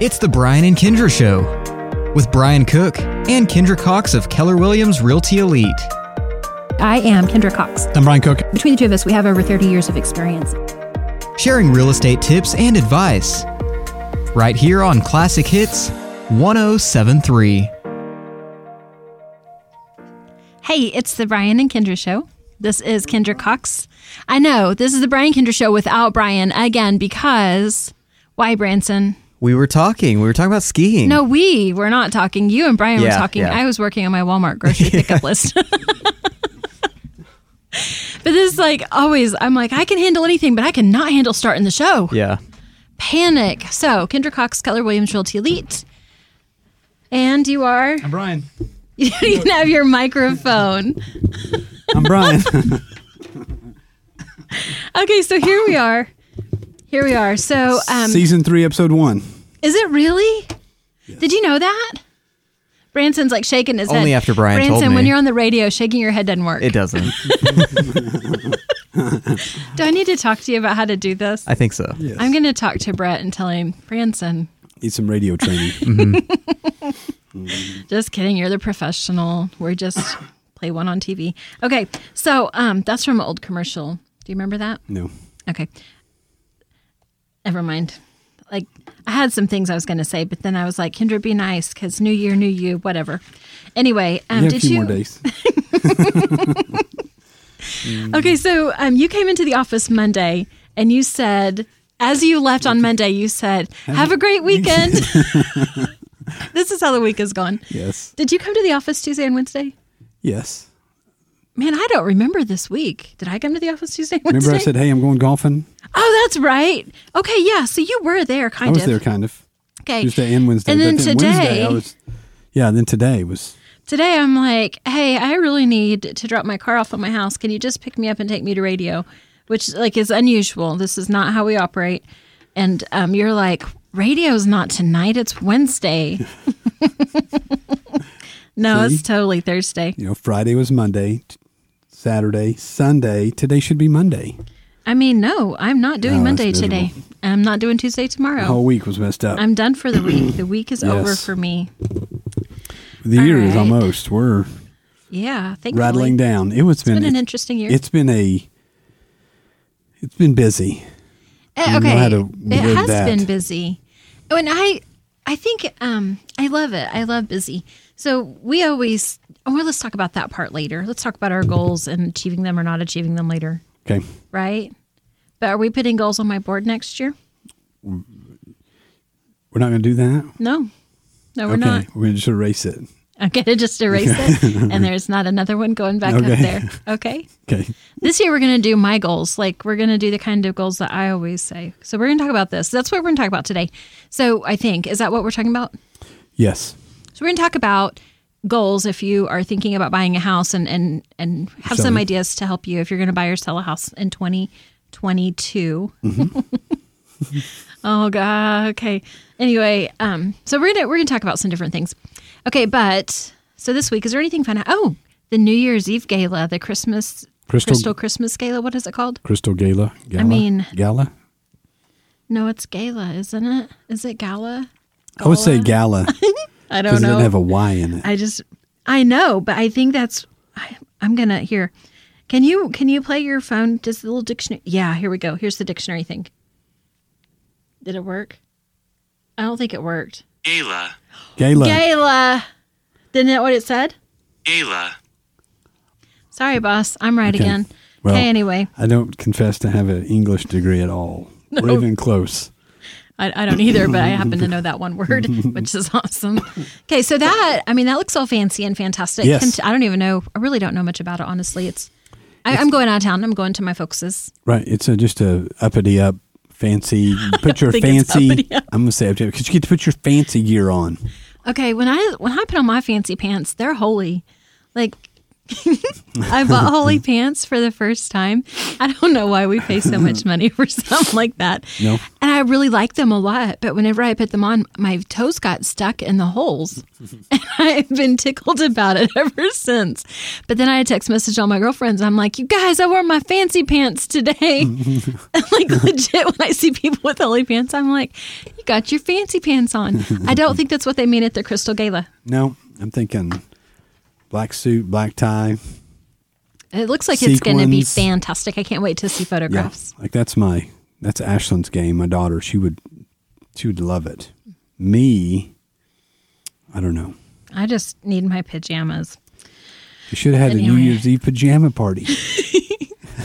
It's the Brian and Kendra Show with Brian Cook and Kendra Cox of Keller Williams Realty Elite. I am Kendra Cox. I'm Brian Cook. Between the two of us, we have over 30 years of experience. Sharing real estate tips and advice. Right here on Classic Hits 1073. Hey, it's the Brian and Kendra Show. This is Kendra Cox. I know, this is the Brian Kendra Show without Brian again because. Why, Branson? We were talking. We were talking about skiing. No, we were not talking. You and Brian were talking. yeah. I was working on my Walmart grocery pickup list. but this is like always, I'm like, I can handle anything, but I cannot handle starting the show. Yeah. Panic. So, Kendra Cox, Keller Williams Realty Elite. And you are, I'm Brian. you don't even have your microphone. I'm Brian. Okay, so here we are. Here we are. So, um, Season three, episode one. is it really? Did you know that? Branson's like shaking his head. Only after Brian told Branson, when you're on the radio, shaking your head doesn't work. It doesn't. Do I need to talk to you about how to do this? I think so. Yes. I'm going to talk to Brett and tell him, Branson, Need some radio training. just kidding. You're the professional. We're just play one on TV. Okay, so um, that's from an old commercial. Do you remember that? no. Okay. Never mind. Like, I had some things I was going to say, but then I was like, Kendra, be nice because new year, new you, whatever. Anyway, um, You did you? more days. Okay, so um, you came into the office Monday and you said, as you left on Monday, you said, have a great weekend. this is how the week has gone. Yes. Did you come to the office Tuesday and Wednesday? Yes. Man, I don't remember this week. Did I come to the office Tuesday Wednesday? Remember I said, hey, I'm going golfing? oh, that's right. Okay, yeah. So you were there, kind of. I was of. there kind of. Okay. Tuesday and Wednesday. And then but today- Wednesday, I was, yeah, then today was, Today I'm like, hey, I really need to drop my car off at my house. Can you just pick me up and take me to radio? Which like is unusual. This is not how we operate. And um, you're like, radio's not tonight. It's Wednesday. no, See? it's totally Thursday. you know, Friday was Monday, t- Saturday, Sunday. Today should be Monday. I mean, no, I'm not doing Oh, that's Monday miserable. today. I'm not doing Tuesday tomorrow. The whole week was messed up. I'm done for the week. The week is over Yes. for me. the year is almost. We're Yeah, thankfully. rattling down. It was It's been an interesting year. It's been a. It's been busy. Eh, know okay, to it word has that. been busy. Oh, and I, I think um, I love it. I love busy. So we always. Oh, well, let's talk about that part later. Let's talk about our goals and achieving them or not achieving them later, Okay. right? But are we putting goals on my board next year? We're not going to do that. No, no, we're okay. not. We're going to just erase it. I'm gonna just erase it, and there's not another one going back up there. Okay. Okay. This year we're going to do my goals. Like we're going to do the kind of goals that I always say. So we're going to talk about this. That's what we're going to talk about today. So I think is that what we're talking about? Yes. So we're going to talk about goals if you are thinking about buying a house and and and have some ideas to help you if you're going to buy or sell a house in 2022. oh god. Okay. Anyway, um so we're going to we're going to talk about some different things. Okay, but so this week is there anything fun? Oh, the New Year's Eve gala, the Christmas Crystal- Crystal Christmas gala. What is it called? Crystal Gala. Gala. I mean- Gala. No, it's gala, isn't it? Is it gala? I would say Gala I don't it know. doesn't have a Y in it. I just I know, but I think that's I, I'm gonna here. Can you can you play your phone? Does the little dictionary? Yeah, here we go. Here's the dictionary thing. Did it work? I don't think it worked. Gala. Gala. Gala. Didn't it what it said? Gala. Sorry, boss. I'm right Okay. again. Well, okay, anyway. I don't confess to have an English degree at all. Or even close. I, I don't either, but I happen to know that one word, which is awesome. Okay, so that I mean that looks all fancy and fantastic. Yes. I don't even know. I really don't know much about it, honestly. It's I, I'm going out of town. I'm going to my focuses. Right. It's a, just a uppity up, fancy. Put your fancy. I'm gonna say because you get to put your fancy gear on. Okay, when I when I put on my fancy pants, they're holy. Like I bought Holy Pants for the first time. I don't know why we pay so much money for something like that. No. And I really like them a lot, but whenever I put them on, my toes got stuck in the holes. and I've been tickled about it ever since. But then I text message all my girlfriends. I'm like, you guys, I wore my fancy pants today. like legit, when I see people with Holy Pants, I'm like, you got your fancy pants on. I don't think that's what they mean at the Crystal Gala. No, I'm thinking black suit, black tie. It looks like it's going to be fantastic. I can't wait to see Yeah, photographs. like that's my that's Ashlyn's game. My daughter, she would she would love it. Me, I don't know. I just need my pajamas. You should have had a New Year's Eve pajama party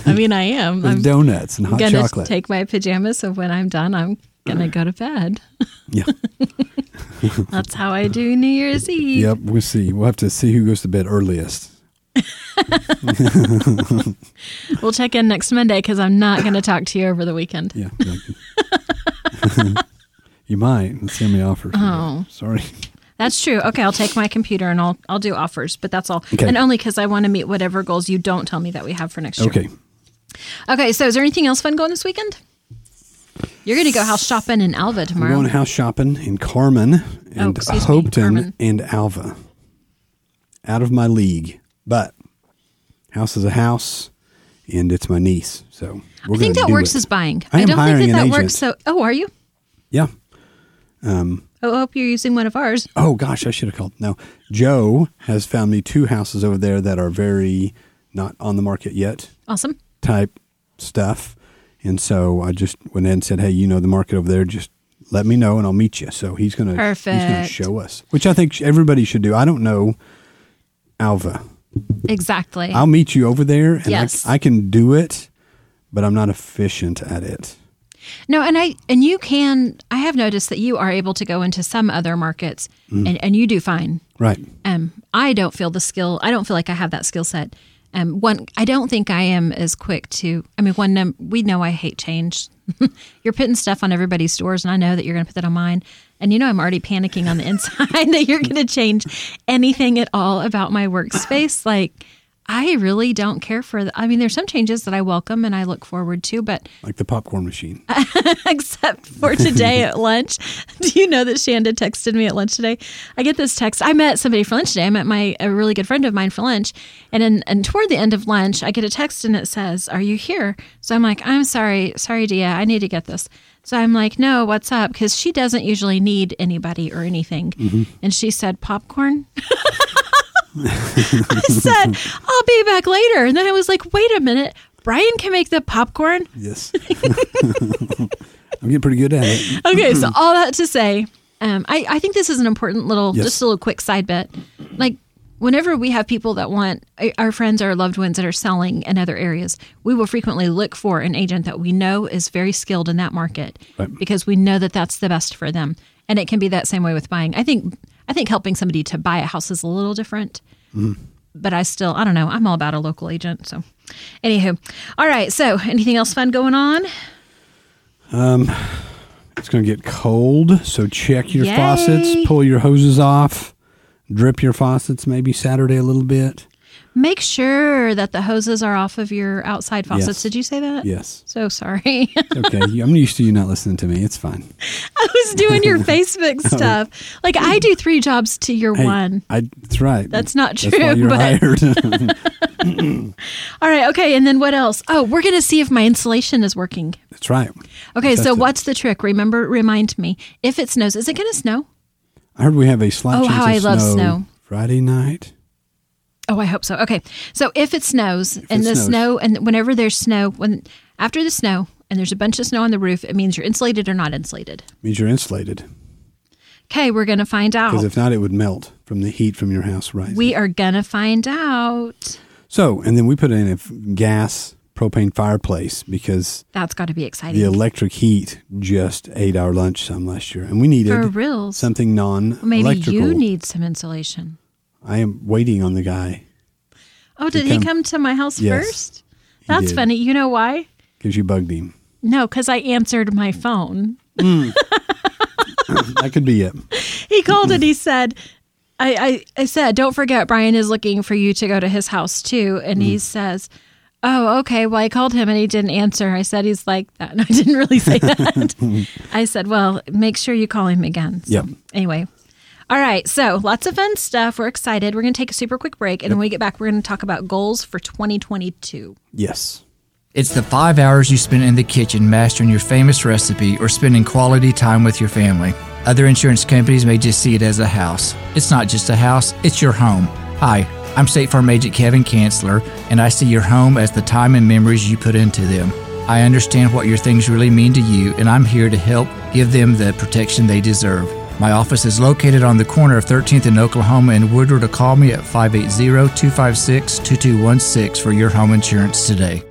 I mean, I am. with I'm donuts and hot to chocolate. take my pajamas, so when I'm done, I'm going to go to bed. yeah. That's how I do New Year's Eve. Yep. We'll see. We'll have to see who goes to bed earliest. We'll check in next Monday because I'm not going to talk to you over the weekend. Yeah. you might. Let's see how many offers. Oh. Sorry. That's true. Okay, I'll take my computer and I'll I'll do offers, but that's all. Okay. And only because I want to meet whatever goals you don't tell me that we have for next year. Okay. Okay. So, is there anything else fun going this weekend? You're going to go house shopping in Alva We're tomorrow. going house shopping in Carmen oh, and Oh, Hopeton Carmen. and Alva. Out of my league, but house is a house, and it's my niece. So we're I think that do works it. as buying. I am don't think that that works. So, oh, are you? Yeah. Um, oh, I hope you're using one of ours. Oh gosh, I should have called. No, Joe has found me two houses over there that are very not on the market yet Awesome. Type stuff, and so I just went in and said, "Hey, you know the market over there, just." Let me know and I'll meet you. So he's gonna he's gonna Perfect. show us, which I think everybody should do. I don't know Alva. Exactly. I'll meet you over there, and Yes. I, I can do it, but I'm not efficient at it. No, and I and you can. I have noticed that you are able to go into some other markets, Mm. and and you do fine. Right? Um, I don't feel the skill. I don't feel like I have that skill set. Um, one, I don't think I am as quick to. I mean, one, num- we know I hate change. you're putting stuff on everybody's doors, and I know that you're going to put that on mine. And you know, I'm already panicking on the inside that you're going to change anything at all about my workspace. Like, I really don't care for. The, I mean, there's some changes that I welcome and I look forward to, but Like the popcorn machine. except for today at lunch. Do you know that Shanda texted me at lunch today? I get this text. I met somebody for lunch today. I met my a really good friend of mine for lunch, and in, and toward the end of lunch, I get a text and it says, "Are you here?" So I'm like, "I'm sorry, sorry, Dia, I need to get this." So I'm like, "No, what's up?" Because she doesn't usually need anybody or anything, mm-hmm. and she said, "Popcorn." I said, "I'll be back later," and then I was like, "Wait a minute." Brian can make the popcorn. Yes. I'm getting pretty good at it. okay, so all that to say, um, I, I think this is an important little, Yes. just a little quick side bit. Like, whenever we have people that want uh, our friends or loved ones that are selling in other areas, we will frequently look for an agent that we know is very skilled in that market Right. because we know that that's the best for them. And it can be that same way with buying. I think I think helping somebody to buy a house is a little different. But I still, I don't know. I'm all about a local agent. So, anywho, all right. So, anything else fun going on? Um, it's going to get cold, so check your Yay. faucets, pull your hoses off, drip your faucets maybe Saturday a little bit. Make sure that the hoses are off of your outside faucets. Yes. Did you say that? Yes. So sorry. Okay. I'm used to you not listening to me. It's fine. I was doing your Facebook stuff. Like I do three jobs to your Hey, one. I, that's right. That's not That's true, you're but- hired. All right. Okay. And then what else? Oh, we're going to see if my insulation is working. that's right. Okay. So it. what's the trick? Remember, remind me. If it snows, is it going to snow? I heard we have a slight Oh, chance how of I love snow. Friday night. Oh, I hope so. Okay. So if it snows and it the snows. snow, and whenever there's snow, when after the snow and there's a bunch of snow on the roof, it means you're insulated or not insulated. Means you're insulated. Okay. We're going to find out. Because if not, it would melt from the heat from your house rising. We are going to find out. so, and then we put in a gas propane fireplace because That's got to be exciting. the electric heat just ate our lunch some last year, and we needed For reals. something non-electrical. Maybe you need some insulation. I am waiting on the guy Oh, did To he come- come to my house Yes, first? That's did. funny. You know why? because you bugged him. No, because I answered my phone. Mm. that could be it. He called and he said, I, I, I said, don't forget, Brian is looking for you to go to his house too. And he mm. says, Oh, okay. Well, I called him and he didn't answer. I said he's like that. No, I didn't really say that. I said, Well, make sure you call him again. So, Yep. Anyway. All right. So lots of fun stuff. We're excited. We're going to take a super quick break. And when we get back, we're going to talk about goals for 2022. Yes. It's the five hours you spend in the kitchen mastering your famous recipe or spending quality time with your family. Other insurance companies may just see it as a house. It's not just a house, it's your home. Hi, I'm State Farm Agent Kevin Chancellor, and I see your home as the time and memories you put into them. I understand what your things really mean to you, and I'm here to help give them the protection they deserve. My office is located on the corner of 13th and Oklahoma and Woodward, or call me at 580-256-2216 for your home insurance today.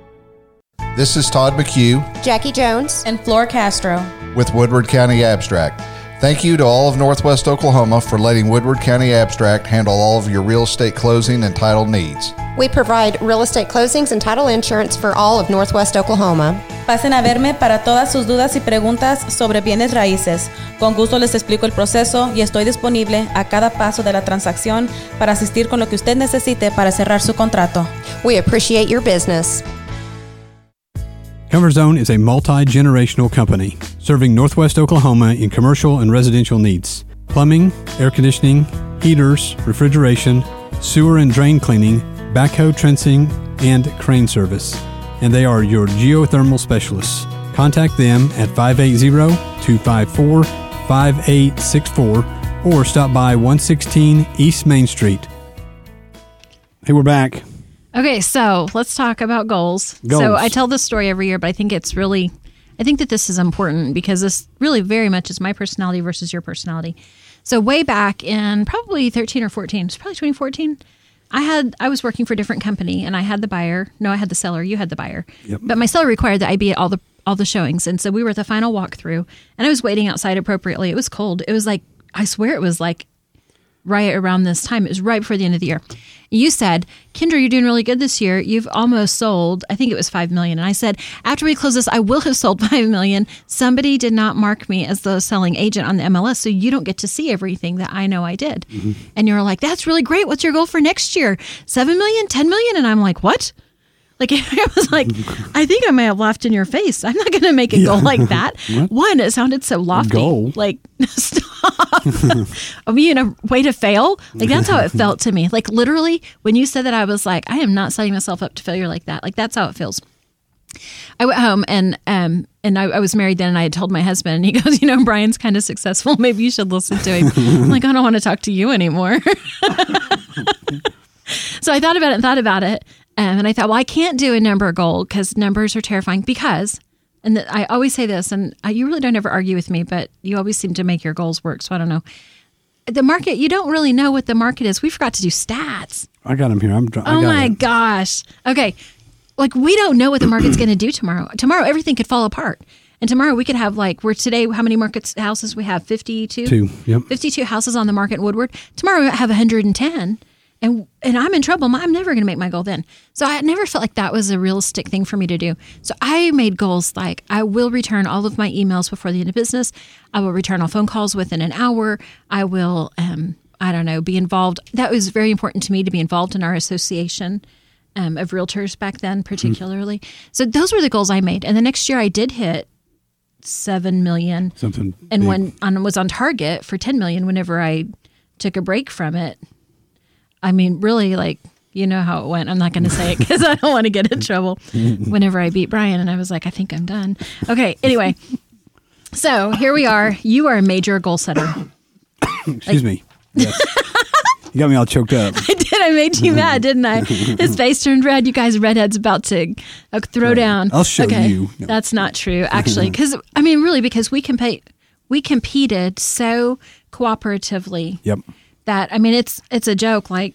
This is Todd McHugh Jackie Jones. and Flor Castro. with Woodward County Abstract. Thank you to all of Northwest Oklahoma for letting Woodward County Abstract handle all of your real estate closing and title needs. We provide real estate closings and title insurance for all of Northwest Oklahoma. Pasen a verme para todas sus dudas y preguntas sobre bienes raíces. Con gusto les explico el proceso y estoy disponible a cada paso de la transacción para asistir con lo que usted necesite para cerrar su contrato. We appreciate your business. Comfort Zone is a multi generational company serving Northwest Oklahoma in commercial and residential needs plumbing, air conditioning, heaters, refrigeration, sewer and drain cleaning, backhoe trencing, and crane service. And they are your geothermal specialists. Contact them at 580 254 5864 or stop by 116 East Main Street. Hey, we're back. Okay, so let's talk about goals. Goals. So I tell this story every year, but I think it's really, I think that this is important because this really very much is my personality versus your personality. So way back in probably 13 or 14, it's probably 2014. I had I was working for a different company and I had the buyer. No, I had the seller. You had the buyer. Yep. But my seller required that I be at all the all the showings, and so we were at the final walkthrough, and I was waiting outside appropriately. It was cold. It was like I swear it was like right around this time. It was right before the end of the year. You said, Kendra, you're doing really good this year. You've almost sold, I think it was 5 million. And I said, after we close this, I will have sold 5 million. Somebody did not mark me as the selling agent on the MLS, so you don't get to see everything that I know I did. Mm-hmm. And you're like, that's really great. What's your goal for next year? 7 million, 10 million? And I'm like, what? Like I was like, I think I may have laughed in your face. I'm not going to make a goal like that. One, it sounded so lofty. Goal? Like stop. I mean, a way to fail. Like that's how it felt to me. Like literally, when you said that, I was like, I am not setting myself up to failure like that. Like that's how it feels. I went home and um and I, I was married then and I had told my husband and he goes, you know, Brian's kind of successful. Maybe you should listen to him. I'm like, I don't want to talk to you anymore. so I thought about it and thought about it. Um, and I thought, well, I can't do a number goal because numbers are terrifying because, and I always say this, and you really don't ever argue with me, but you always seem to make your goals work. So I don't know. The market, you don't really know what the market is. We forgot to do stats. I got them here. I'm. I Oh my it. gosh. Okay. Like we don't know what the market's going to do tomorrow. Tomorrow everything could fall apart. And tomorrow we could have like we're today how many markets houses we have 52 Two, yep. 52 houses on the market in Woodward. Tomorrow we have 110 and and I'm in trouble. I'm never going to make my goal then. So I never felt like that was a realistic thing for me to do. So I made goals like I will return all of my emails before the end of business. I will return all phone calls within an hour. I will um I don't know, be involved. That was very important to me to be involved in our association um, of realtors back then, particularly. So those were the goals I made. And the next year I did hit seven million Something. and when on was on target for 10 million whenever i took a break from it i mean really like you know how it went i'm not going to say it because i don't want to get in trouble whenever i beat brian and i was like i think i'm done okay anyway so here we are you are a major goal setter Excuse me. Yes. you got me all choked up. I did. I made you mad, didn't I? His face turned red. You guys, redhead's about to uh, throw down. I'll show okay. you. No. That's not true, actually. Because I mean, really, because we compete, we competed so cooperatively Yep. That I mean, it's it's a joke. Like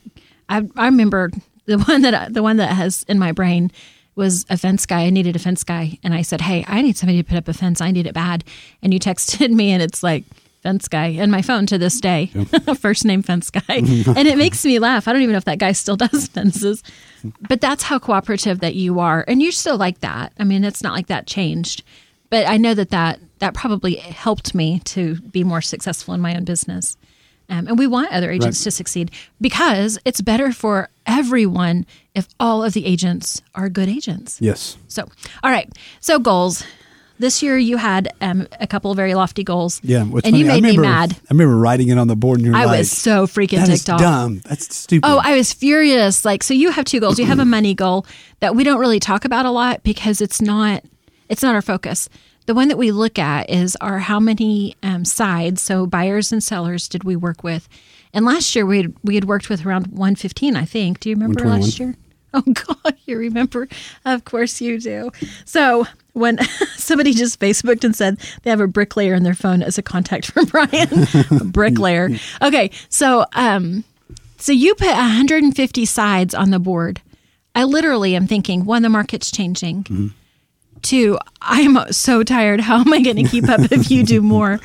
I I remember the one that I- the one that has in my brain was a fence guy. I needed a fence guy, and I said, "Hey, I need somebody to put up a fence. I need it bad." And you texted me, and it's like fence guy in my phone to this day, first name fence guy, and it makes me laugh. I don't even know if that guy still does fences, but that's how cooperative that you are, and you're still like that. I mean, it's not like that changed, but I know that that that probably helped me to be more successful in my own business. Um, and we want other agents Right. to succeed because it's better for everyone if all of the agents are good agents. Yes. So, all right. So goals. This year you had um, a couple of very lofty goals. Yeah. and you funny, I made me remember- mad. I remember writing it on the board and you're I like, was so freaking "That ticked off. dumb. That's stupid. Oh, I was furious. Like, so you have two goals. You have a money goal that we don't really talk about a lot because it's not it's not our focus. The one that we look at is our how many um, sides, so buyers and sellers, did we work with? And last year we had, we had worked with around 115, I think. Do you remember last year? Oh God, you remember? Of course you do. So when somebody just Facebooked and said they have a bricklayer in their phone as a contact for Brian, a bricklayer. Okay, so um, so you put 150 sides on the board. I literally am thinking, one, the market's changing. Two, I'm so tired. How am I going to keep up if you do more?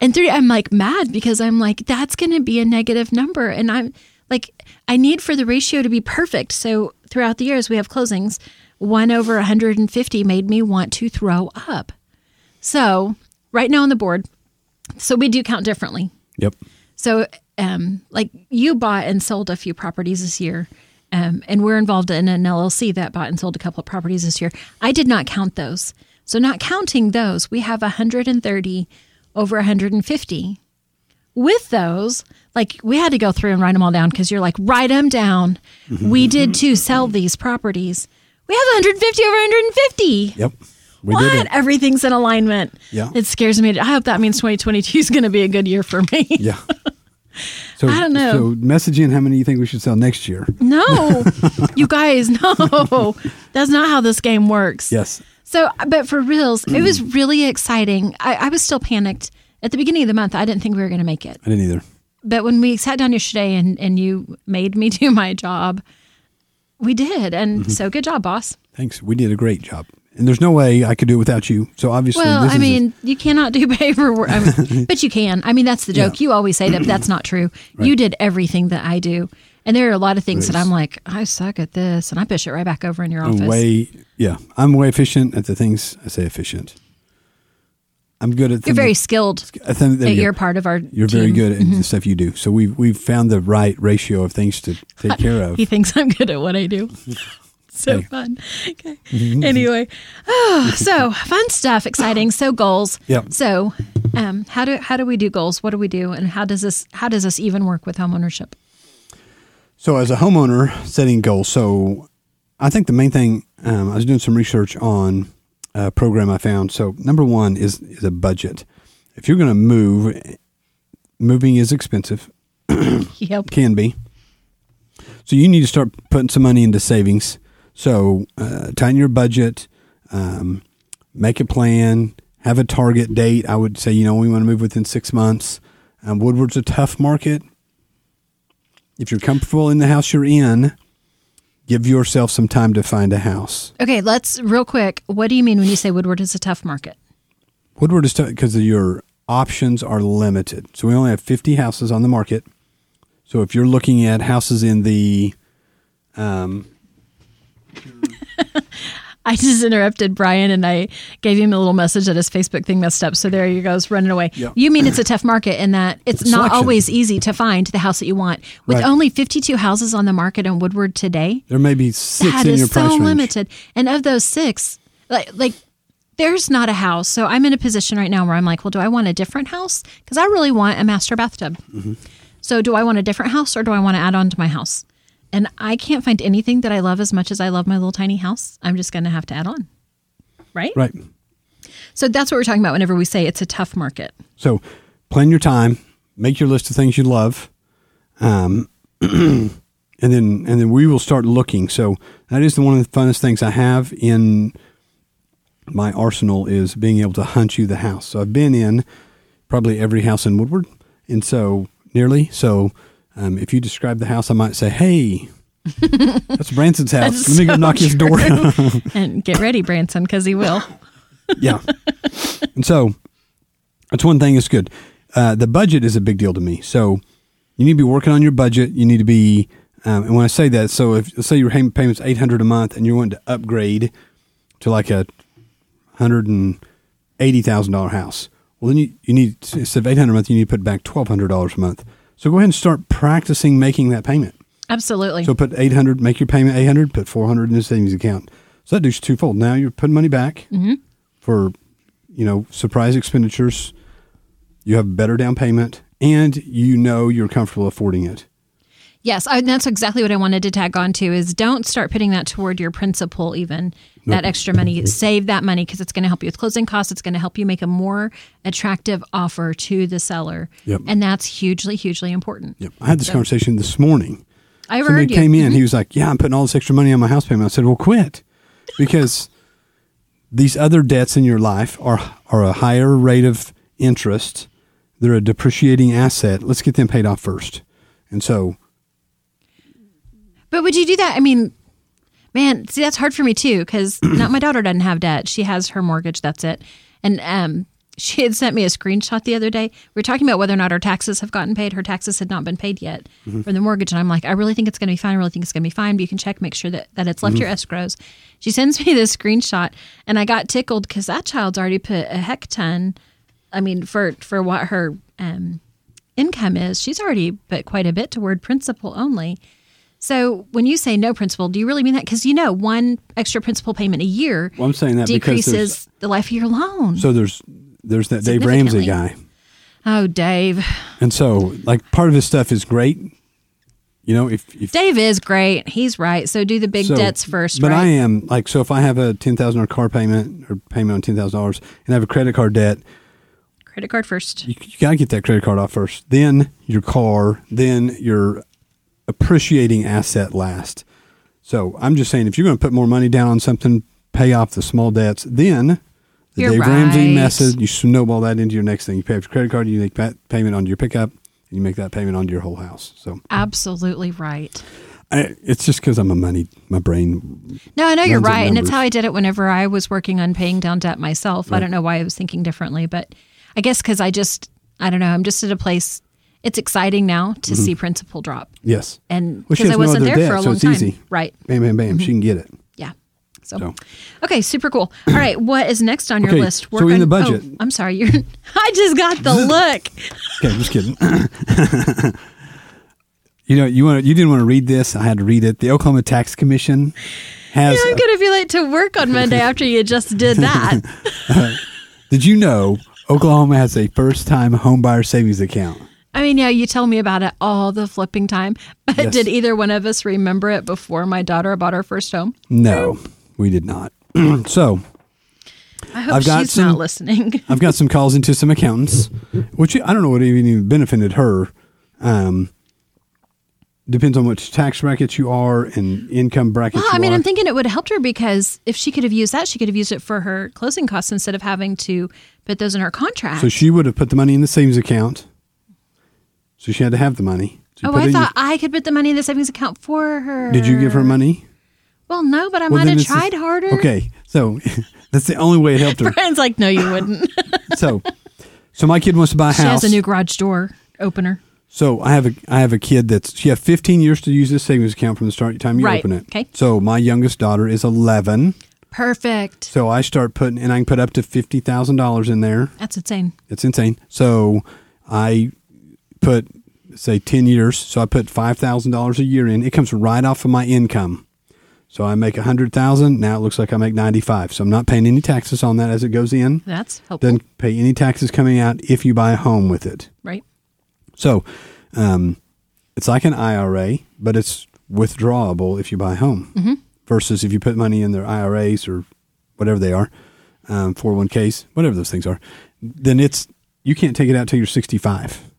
And three, I'm like mad because I'm like, that's going to be a negative number. And I'm like, I need for the ratio to be perfect. So throughout the years, we have closings. One over 150 made me want to throw up. So right now on the board, so we do count differently. Yep. So, um, like you bought and sold a few properties this year, um, and we're involved in an LLC that bought and sold a couple of properties this year. I did not count those. So, not counting those, we have 130 over 150. With those, like we had to go through and write them all down because you're like, write them down. We did too sell these properties. We have 150 over 150. Yep. We what? did it. Everything's in alignment. Yeah. It scares me. I hope that means 2022 is going to be a good year for me. Yeah. So, I don't know. So message in how many you think we should sell next year. No, you guys, no. That's not how this game works. Yes. So, but for reals, it was really exciting. I, I was still panicked. At the beginning of the month, I didn't think we were going to make it. I didn't either. But when we sat down yesterday and, and you made me do my job, we did. And Mm-hmm. so good job, boss. Thanks. We did a great job. And there's no way I could do it without you. So obviously, Well, this I is a- mean, you cannot do paperwork, I mean, but you can. I mean, that's the joke. Yeah. You always say that, but that's not true. You did everything that I do. And there are a lot of things that I'm like, I suck at this, and I push it right back over in your I'm office. way, yeah, I'm way efficient at the things I say efficient. I'm good at. You're very skilled I think that you're- part of our. You're very good at mm-hmm. the stuff you do. So we've we've found the right ratio of things to take care of. He thinks I'm good at what I do. so Hey. fun. Okay. Anyway, oh, so fun stuff, exciting. So goals. Yeah. So, um, how do how do we do goals? What do we do, and how does this how does this even work with homeownership? So as a homeowner setting goals, so I think the main thing um, I was doing some research on a program I found. So number one is is a budget. If you're going to move, moving is expensive, Yep. can be. So you need to start putting some money into savings. So uh, tighten your budget, um, make a plan, have a target date. I would say you know we want to move within six months. Um, Woodward's a tough market. If you're comfortable in the house you're in, give yourself some time to find a house. Okay, let's real quick. What do you mean when you say Woodward is a tough market? Woodward is tough because your options are limited. So we only have 50 houses on the market. So if you're looking at houses in the um, I just interrupted Brian and I gave him a little message that his Facebook thing messed up. So there he goes, running away. Yep. You mean it's a tough market in that it's not Selection. always easy to find the house that you want. With Right. only 52 houses on the market in Woodward today, there may be six that in is your price so range. limited. And of those six, like, like there's not a house. So I'm in a position right now where I'm like, well, do I want a different house? Because I really want a master bathtub. Mm-hmm. So do I want a different house or do I want to add on to my house? And I can't find anything that I love as much as I love my little tiny house. I'm just going to have to add on. Right? Right. So that's what we're talking about whenever we say it's a tough market. So plan your time, make your list of things you love, um, and then and then we will start looking. So that is the one of the funnest things I have in my arsenal is being able to hunt you the house. So I've been in probably every house in Woodward, and so nearly. So um, if you describe the house, I might say, "Hey, that's Branson's house. That's Let me go so knock his door." And get ready, Branson, because he will. yeah. And so that's one thing that's good. Uh, the budget is a big deal to me. So you need to be working on your budget. You need to be, um, and when I say that, so if say your payment payment's eight hundred a month, and you're wanting to upgrade to like a hundred and eighty thousand dollar house, well then you, you need instead of eight hundred a month, you need to put back twelve hundred dollars a month. So go ahead and start practicing making that payment. Absolutely. So put 800, make your payment 800, put 400 in the savings account. So that does twofold. Now you're putting money back Mm-hmm. for, you know, surprise expenditures. You have better down payment and you know you're comfortable affording it. Yes, I, that's exactly what I wanted to tag on to is don't start putting that toward your principal even that extra money save that money because it's going to help you with closing costs it's going to help you make a more attractive offer to the seller Yep. and that's hugely hugely important Yep. I had this conversation this morning. I Somebody heard you Mm-hmm. came in. He was like, "Yeah, I'm putting all this extra money on my house payment." I said, "Well, quit, because these other debts in your life are are a higher rate of interest. They're a depreciating asset. Let's get them paid off first. And so, But would you do that? I mean, man, see, that's hard for me too because not my daughter doesn't have debt. She has her mortgage. That's it. And um, she had sent me a screenshot the other day. We were talking about whether or not our taxes have gotten paid. Her taxes had not been paid yet Mm-hmm. from the mortgage, and I'm like, I really think it's going to be fine. I really think it's going to be fine. But you can check, make sure that that it's left your Mm-hmm. escrows. She sends me this screenshot, and I got tickled because that child's already put a heck ton. I mean, for for what her um, income is, she's already put quite a bit toward principal only. So when you say no principal, do you really mean that? Because you know, one extra principal payment a year well, I'm saying that decreases the life of your loan. so there's there's that Dave Ramsey guy, oh, Dave. and so like part of his stuff is great. You know, if, if Dave is great. He's right. So do the big so- debts first, But right? I am like so. If I have a ten thousand dollar car payment or payment on ten thousand dollars, and I have a credit card debt, Credit card first. you, you got to get that credit card off first, then your car, then your appreciating asset last. So I'm just saying, if you're going to put more money down on something, pay off the small debts. Then the You're Dave Ramsey method, you snowball that into your next thing. You pay off your credit card, you make that payment on your pickup, and you make that payment on your whole house. So Absolutely right. I, it's just because I'm a money, my brain. No, I know you're right. And it's how I did it whenever I was working on paying down debt myself. I don't know why I was thinking differently, but I guess because I just, I don't know, I'm just at a place. It's exciting now to see principal drop. Yes. And Mm-hmm. Well, because I wasn't other there for a so long it's time. easy. Right. Bam, bam, bam. She can get it. Yeah. So, So. okay, super cool. All right, what is next on your Okay, list? so we're in the budget- Oh, I'm sorry, you're. I just got the look. Okay, just kidding. you know, you want you didn't want to read this. I had to read it. The Oklahoma Tax Commission has. Yeah, I'm gonna be late to work on Monday after you just did that. did you know Oklahoma has a first-time homebuyer savings account? I mean, yeah, you tell me about it all the flipping time, but Yes. did either one of us remember it before my daughter bought our first home? No, we did not. so I hope I've got she's some- not listening. I've got some calls into some accountants, which I don't know what even benefited her. Um, depends on which tax brackets you are and income brackets Well, I mean, are. I'm thinking it would have helped her because if she could have used that, she could have used it for her closing costs instead of having to put those in her contract. so she would have put the money in the savings account. So she had to have the money. So oh, I in your- thought I could put the money in the savings account for her. Did you give her money? Well, no, but I Well, might have tried harder. Okay, so that's the only way it helped her. Brian's like, no, you wouldn't. so, so my kid wants to buy a she house. She has a new garage door opener. so I have a I have a kid that's she have 15 years to use this savings account from the start time you Right, open it. okay. So my youngest daughter is 11. Perfect. So I start putting, and I can put up to fifty thousand dollars in there. That's insane. It's insane. So I put say ten years. So I put five thousand dollars a year in. It comes right off of my income. So I make a hundred thousand. Now it looks like I make ninety five. So I'm not paying any taxes on that as it goes in. That's helpful. Doesn't pay any taxes coming out if you buy a home with it. right. So um, it's like an IRA, but it's withdrawable if you buy a home Mm-hmm. versus if you put money in their IRAs or whatever they are, um, 401ks, whatever those things are, then it's you can't take it out till you're 65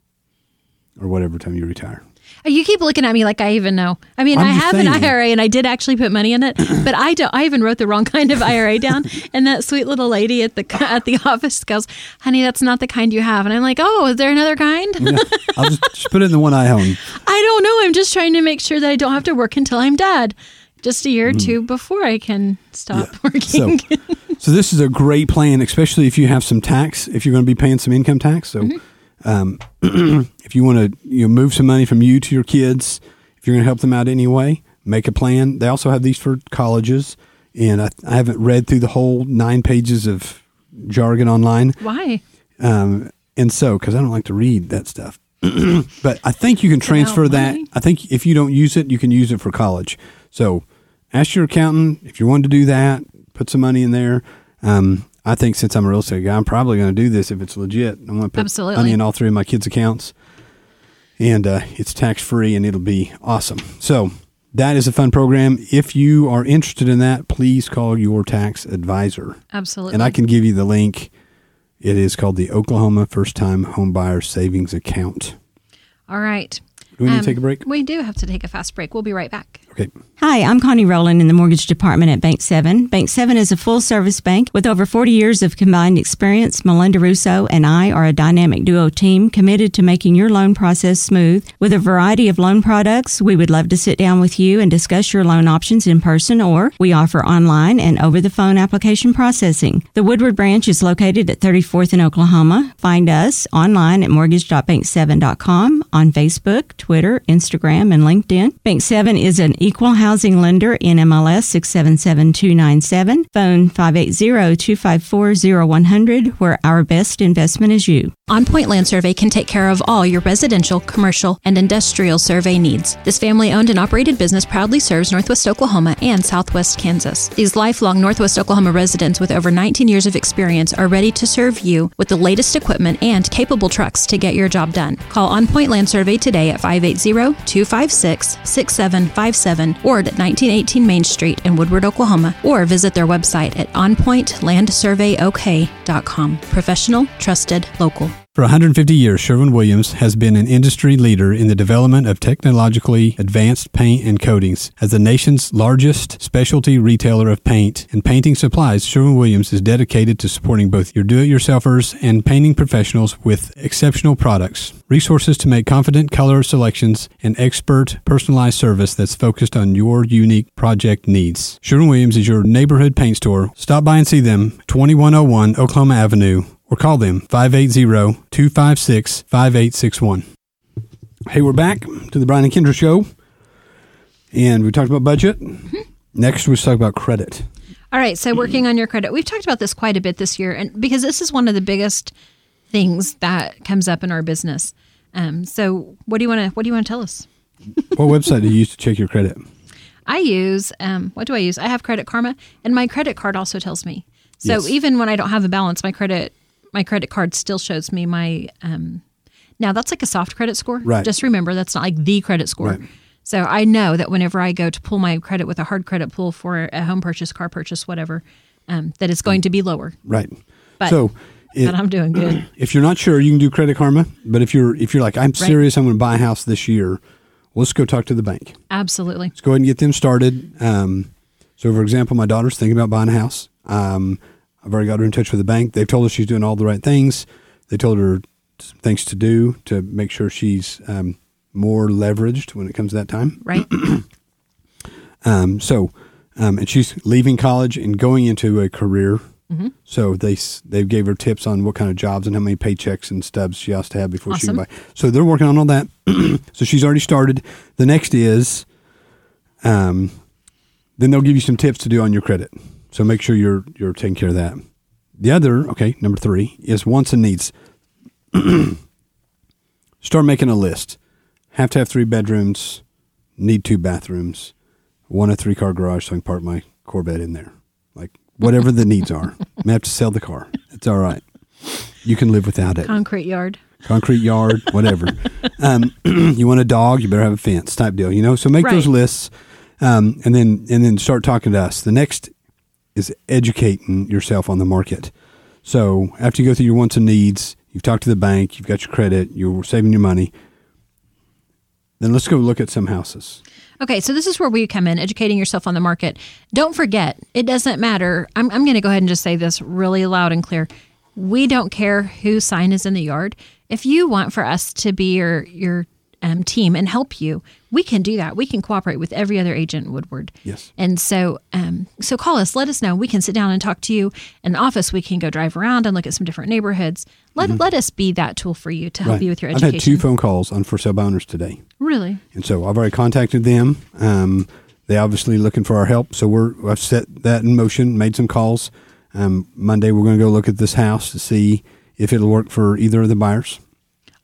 or whatever time you retire. Oh, You keep looking at me like I even know. I mean, I'm I have an. IRA and I did actually put money in it, but I don't. I even wrote the wrong kind of IRA down. And that sweet little lady at the at the office goes, "Honey, that's not the kind you have." And I'm like, "Oh, is there another kind?" Yeah, I'll just, just put it in the one I own. I don't know. I'm just trying to make sure that I don't have to work until I'm dead, just a year or Mm. two before I can stop So, working. so this is a great plan, especially if you have some tax, if you're going to be paying some income tax. So, um, if you want to you know, move some money from you to your kids, if you're going to help them out anyway, make a plan. They also have these for colleges, and I, I haven't read through the whole nine pages of jargon online, Why? um, and so because I don't like to read that stuff. but I think you can transfer that. I think if you don't use it, you can use it for college. So ask your accountant if you want to do that. Put some money in there. Um, I think since I'm a real estate guy, I'm probably going to do this if it's legit. I'm going to put Absolutely. money in all three of my kids' accounts, and uh, it's tax free, and it'll be awesome. So that is a fun program. If you are interested in that, please call your tax advisor, Absolutely. and I can give you the link. It is called the Oklahoma First Time Home Buyer Savings Account. All right. Do we need Um, to take a break? We do have to take a fast break. We'll be right back. Okay. Hi, I'm Connie Rowland in the mortgage department at Bank 7. Bank 7 is a full service bank with over 40 years of combined experience. Melinda Russo and I are a dynamic duo team committed to making your loan process smooth. With a variety of loan products, we would love to sit down with you and discuss your loan options in person or we offer online and over the phone application processing. The Woodward branch is located at 34th in Oklahoma. Find us online at mortgage.bank7.com on Facebook, Twitter, Instagram, and LinkedIn. Bank 7 is an equal housing lender in MLS 677297. Phone 580-254-0100 where our best investment is you. On Point Land Survey can take care of all your residential, commercial, and industrial survey needs. This family owned and operated business proudly serves Northwest Oklahoma and Southwest Kansas. These lifelong Northwest Oklahoma residents with over 19 years of experience are ready to serve you with the latest equipment and capable trucks to get your job done. Call On Point Land Survey today at 580 256 6757 or at 1918 Main Street in Woodward, Oklahoma, or visit their website at onpointlandsurveyok.com. Professional, trusted, local. For 150 years, Sherwin Williams has been an industry leader in the development of technologically advanced paint and coatings. As the nation's largest specialty retailer of paint and painting supplies, Sherwin Williams is dedicated to supporting both your do-it-yourselfers and painting professionals with exceptional products, resources to make confident color selections, and expert personalized service that's focused on your unique project needs. Sherwin Williams is your neighborhood paint store. Stop by and see them, 2101 Oklahoma Avenue, or call them 580-256-5861. Hey, we're back to the Brian and Kendra show. And we talked about budget. Next, we talk about credit. All right, so working on your credit. We've talked about this quite a bit this year, and because this is one of the biggest things that comes up in our business. Um, so, what do you want to what do you want to tell us? What website do you use to check your credit? I use um, what do I use? I have Credit Karma, and my credit card also tells me. So Yes. even when I don't have a balance, my credit my credit card still shows me my. Um, now that's like a soft credit score. Right. Just remember that's not like the credit score. Right. So I know that whenever I go to pull my credit with a hard credit pull for a home purchase, car purchase, whatever, um, that it's going to be lower. Right. But- so, it- But I'm doing good. if you're not sure, you can do Credit Karma. But if you're if you're like, I'm serious, I'm going to buy a house this year. Let's go talk to the bank. Absolutely. Let's go ahead and get them started. Um, so, for example, my daughter's thinking about buying a house. Um, I've already got her in touch with the bank. They've told her she's doing all the right things. They told her some things to do to make sure she's um, more leveraged when it comes to that time. Right. Um, so, um, and she's leaving college and going into a career. So they they gave her tips on what kind of jobs and how many paychecks and stubs she has to have before she can buy. So they're working on all that. so she's already started. The next is, um, then they'll give you some tips to do on your credit. So make sure you're you're taking care of that. The other, okay, number three is wants and needs. Start making a list. Have to have three bedrooms. Need two bathrooms. Want a three car garage so I can park my Corvette in there. Like whatever the needs are. May have to sell the car. It's all right. You can live without it. Concrete yard. Concrete yard, whatever. um, you want a dog, you better have a fence type deal. You know, so make those lists, um, and then and then start talking to us. The next is educating yourself on the market. So after you go through your wants and needs, you've talked to the bank, you've got your credit, you're saving your money. Then let's go look at some houses. Okay, so this is where we come in, educating yourself on the market. Don't forget, it doesn't matter. I'm, I'm going to go ahead and just say this really loud and clear. We don't care whose sign is in the yard. If you want for us to be your your um, team and help you, we can do that. We can cooperate with every other agent in Woodward. Yes. And so, um, so call us. Let us know. We can sit down and talk to you. In the office, we can go drive around and look at some different neighborhoods. Let let us be that tool for you to help you with your I've had two phone calls on for sale by owners today. really? And so I've already contacted them. Um, they obviously looking for our help. So we're I've set that in motion, made some calls. Um, Monday we're going to go look at this house to see if it'll work for either of the buyers.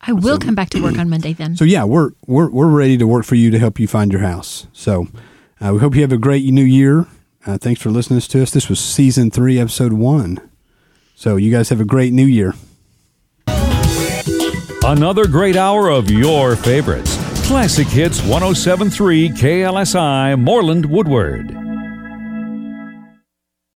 I will come back to work on Monday then. So yeah, we're we're we're ready to work for you to help you find your house. So uh, we hope you have a great new year. Uh, thanks for listening to us. This was season three, episode one. So you guys have a great new year. Another great hour of your favorites. Classic Hits 1073 KLSI Mooreland Woodward.